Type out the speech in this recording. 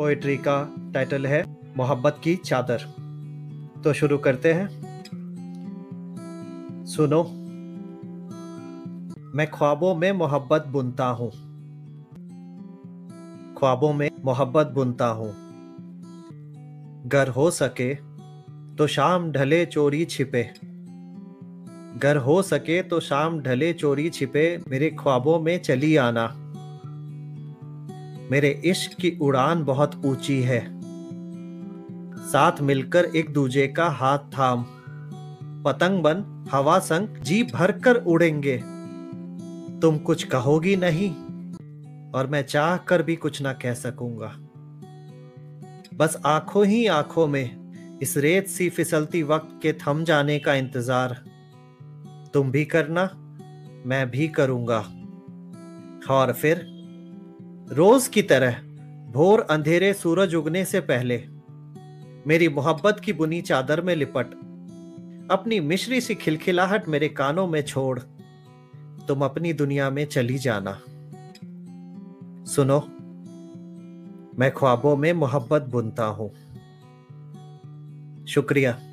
Poetry का title है मोहब्बत की चादर। तो शुरू करते हैं। सुनो। मैं ख्वाबों में मोहब्बत बुनता हूँ। ख्वाबों में मोहब्बत बुनता हूँ। घर हो सके तो शाम ढले चोरी छिपे। घर हो सके तो शाम ढले चोरी छिपे, मेरे ख्वाबों में चली आना। मेरे इश्क की उड़ान बहुत ऊँची है। साथ मिलकर एक दूजे का हाथ थाम। पतंग बन, हवा संग, जी भर कर उड़ेंगे। तुम कुछ कहोगी नहीं, और मैं चाह कर भी कुछ ना कह सकूँगा। बस आँखों ही आँखों में इस रेत सी फिसलती वक्त के थम जाने का इंतज़ार। तुम भी करना, मैं भी करूँगा। और फिर रोज की तरह भोर अंधेरे सूरज उगने से पहले मेरी मोहब्बत की बुनी चादर में लिपट, अपनी मिश्री सी खिलखिलाहट मेरे कानों में छोड़, तुम अपनी दुनिया में चली जाना। सुनो, मैं ख्वाबों में मोहब्बत बुनता हूँ। शुक्रिया।